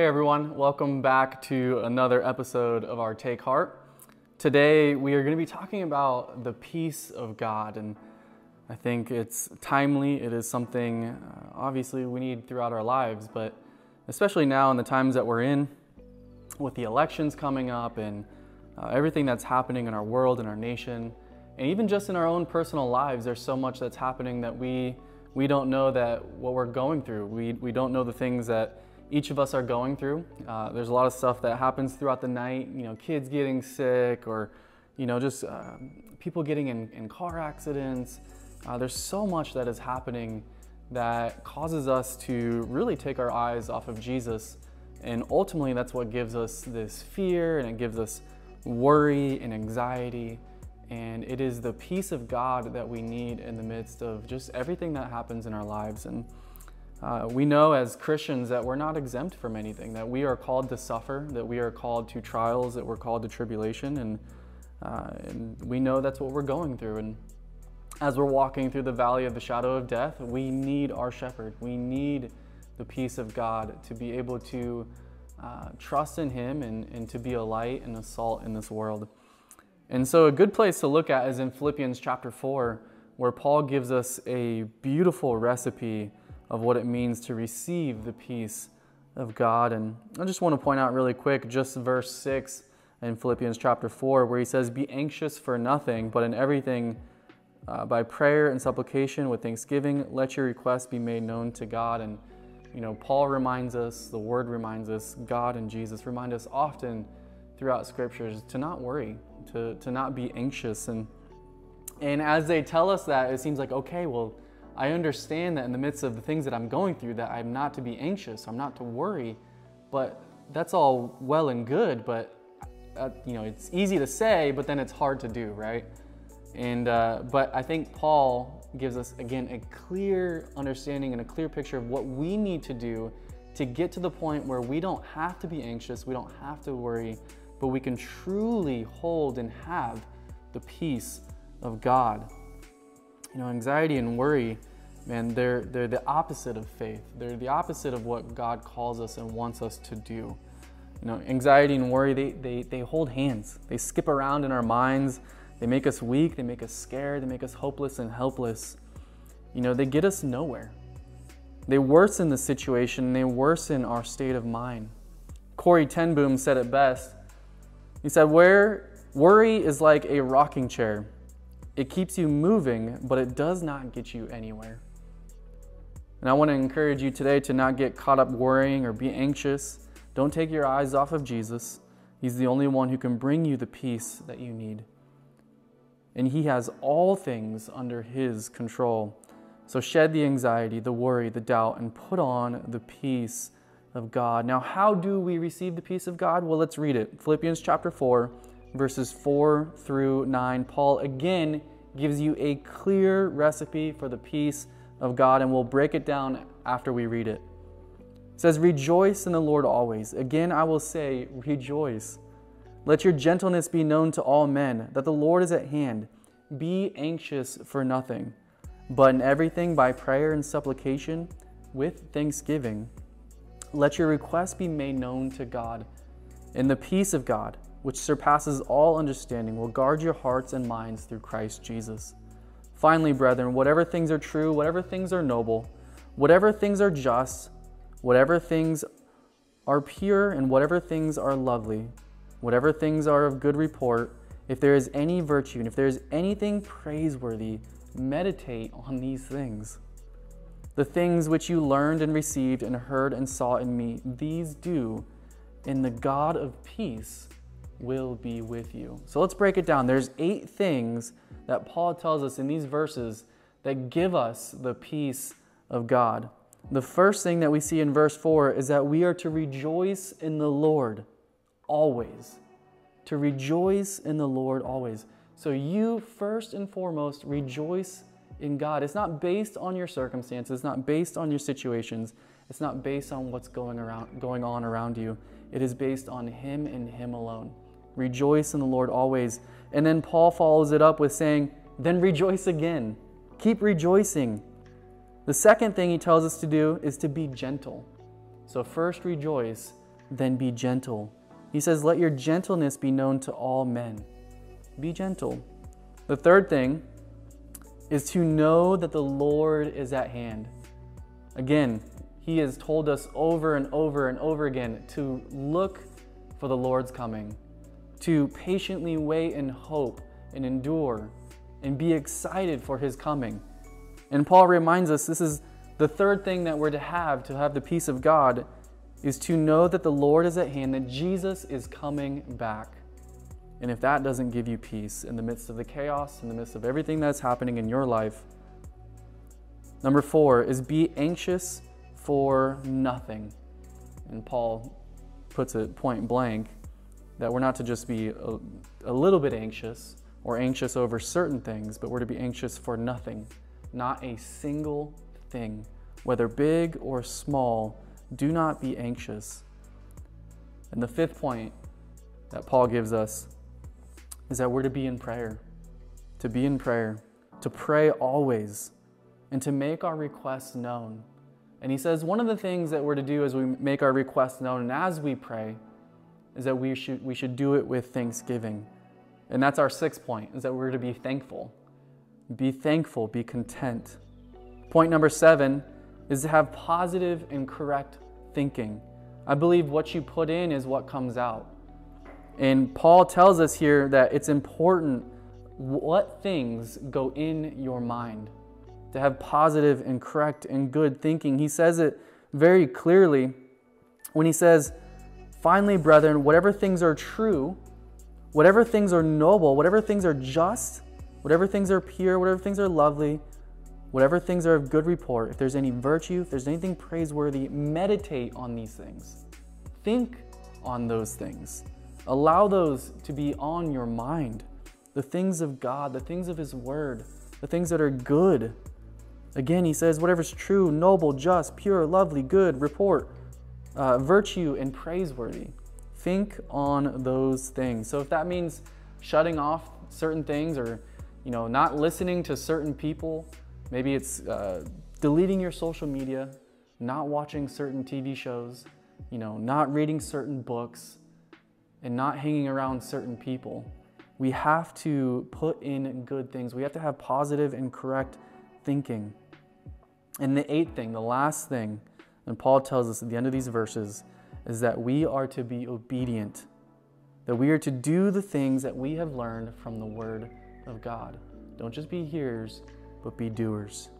Hey everyone, welcome back to another episode of our Take Heart. Today we are going to be talking about the peace of God, and I think it's timely. It is something uh, obviously we need throughout our lives, but especially now in the times that we're in, with the elections coming up and uh, everything that's happening in our world and our nation, and even just in our own personal lives, there's so much that's happening that we we don't know that what we're going through. We we don't know the things that each of us are going through. Uh, there's a lot of stuff that happens throughout the night, you know, kids getting sick or, you know, just uh, people getting in, in car accidents. Uh, there's so much that is happening that causes us to really take our eyes off of Jesus. And ultimately, that's what gives us this fear and it gives us worry and anxiety. And it is the peace of God that we need in the midst of just everything that happens in our lives. And uh, we know as Christians that we're not exempt from anything, that we are called to suffer, that we are called to trials, that we're called to tribulation, and, uh, and we know that's what we're going through. And as we're walking through the valley of the shadow of death, we need our shepherd. We need the peace of God to be able to uh, trust in Him and, and to be a light and a salt in this world. And so, a good place to look at is in Philippians chapter 4, where Paul gives us a beautiful recipe of what it means to receive the peace of God. And I just want to point out really quick just verse 6 in Philippians chapter 4, where he says, Be anxious for nothing, but in everything, uh, by prayer and supplication with thanksgiving, let your requests be made known to God. And, you know, Paul reminds us, the word reminds us, God and Jesus remind us often throughout scriptures to not worry, to, to not be anxious. And, and as they tell us that, it seems like, okay, well, I understand that in the midst of the things that I'm going through that I'm not to be anxious, I'm not to worry, but that's all well and good, but uh, you know, it's easy to say, but then it's hard to do, right? And uh, but I think Paul gives us again a clear understanding and a clear picture of what we need to do to get to the point where we don't have to be anxious, we don't have to worry, but we can truly hold and have the peace of God. You know, anxiety and worry, man, they're, they're the opposite of faith. They're the opposite of what God calls us and wants us to do. You know, anxiety and worry, they, they, they hold hands. They skip around in our minds. They make us weak. They make us scared. They make us hopeless and helpless. You know, they get us nowhere. They worsen the situation. They worsen our state of mind. Corrie ten Boom said it best. He said, Where worry is like a rocking chair. It keeps you moving, but it does not get you anywhere. And I want to encourage you today to not get caught up worrying or be anxious. Don't take your eyes off of Jesus. He's the only one who can bring you the peace that you need. And He has all things under His control. So shed the anxiety, the worry, the doubt, and put on the peace of God. Now, how do we receive the peace of God? Well, let's read it. Philippians chapter 4, verses 4 through 9. Paul again gives you a clear recipe for the peace of God, and we'll break it down after we read it. It says, Rejoice in the Lord always. Again, I will say, Rejoice. Let your gentleness be known to all men, that the Lord is at hand. Be anxious for nothing, but in everything by prayer and supplication with thanksgiving. Let your requests be made known to God. In the peace of God, which surpasses all understanding, will guard your hearts and minds through Christ Jesus. Finally, brethren, whatever things are true, whatever things are noble, whatever things are just, whatever things are pure, and whatever things are lovely, whatever things are of good report, if there is any virtue, and if there is anything praiseworthy, meditate on these things. The things which you learned and received and heard and saw in me, these do, and the God of peace will be with you. So let's break it down. There's eight things that Paul tells us in these verses that give us the peace of God. The first thing that we see in verse 4 is that we are to rejoice in the Lord always. To rejoice in the Lord always. So you first and foremost rejoice in God. It's not based on your circumstances, it's not based on your situations, it's not based on what's going around going on around you. It is based on him and him alone. Rejoice in the Lord always. And then Paul follows it up with saying, Then rejoice again. Keep rejoicing. The second thing he tells us to do is to be gentle. So, first rejoice, then be gentle. He says, Let your gentleness be known to all men. Be gentle. The third thing is to know that the Lord is at hand. Again, He has told us over and over and over again to look for the Lord's coming, to patiently wait and hope and endure and be excited for His coming. And Paul reminds us this is the third thing that we're to have to have the peace of God is to know that the Lord is at hand, that Jesus is coming back. And if that doesn't give you peace in the midst of the chaos, in the midst of everything that's happening in your life, number four is be anxious for nothing. And Paul puts it point blank that we're not to just be a, a little bit anxious or anxious over certain things, but we're to be anxious for nothing, not a single thing, whether big or small. Do not be anxious. And the fifth point that Paul gives us is that we're to be in prayer, to be in prayer, to pray always, and to make our requests known. And he says one of the things that we're to do as we make our requests known and as we pray is that we should, we should do it with thanksgiving. And that's our sixth point, is that we're to be thankful. Be thankful, be content. Point number seven is to have positive and correct thinking. I believe what you put in is what comes out. And Paul tells us here that it's important what things go in your mind to have positive and correct and good thinking. He says it very clearly when he says, Finally, brethren, whatever things are true, whatever things are noble, whatever things are just, whatever things are pure, whatever things are lovely, whatever things are of good report, if there's any virtue, if there's anything praiseworthy, meditate on these things. Think on those things. Allow those to be on your mind. The things of God, the things of His Word, the things that are good. Again, he says, whatever's true, noble, just, pure, lovely, good, report, uh, virtue, and praiseworthy. Think on those things. So if that means shutting off certain things or you know not listening to certain people, maybe it's uh, deleting your social media, not watching certain TV shows, you know, not reading certain books, and not hanging around certain people. We have to put in good things. We have to have positive and correct thinking. And the eighth thing, the last thing, and Paul tells us at the end of these verses, is that we are to be obedient, that we are to do the things that we have learned from the Word of God. Don't just be hearers, but be doers.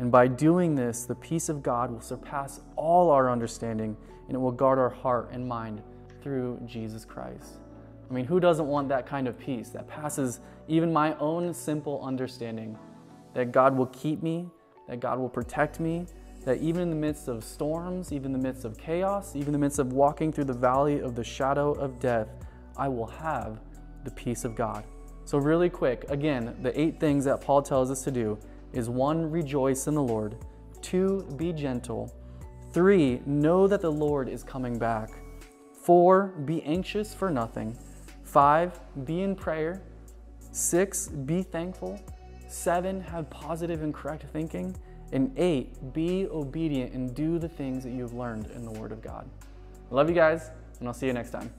And by doing this, the peace of God will surpass all our understanding, and it will guard our heart and mind through Jesus Christ. I mean, who doesn't want that kind of peace that passes even my own simple understanding that God will keep me, that God will protect me, that even in the midst of storms, even in the midst of chaos, even in the midst of walking through the valley of the shadow of death, I will have the peace of God. So, really quick, again, the eight things that Paul tells us to do is one, rejoice in the Lord, two, be gentle, three, know that the Lord is coming back. Four, be anxious for nothing. Five, be in prayer. Six, be thankful. Seven, have positive and correct thinking. And eight, be obedient and do the things that you've learned in the Word of God. I love you guys, and I'll see you next time.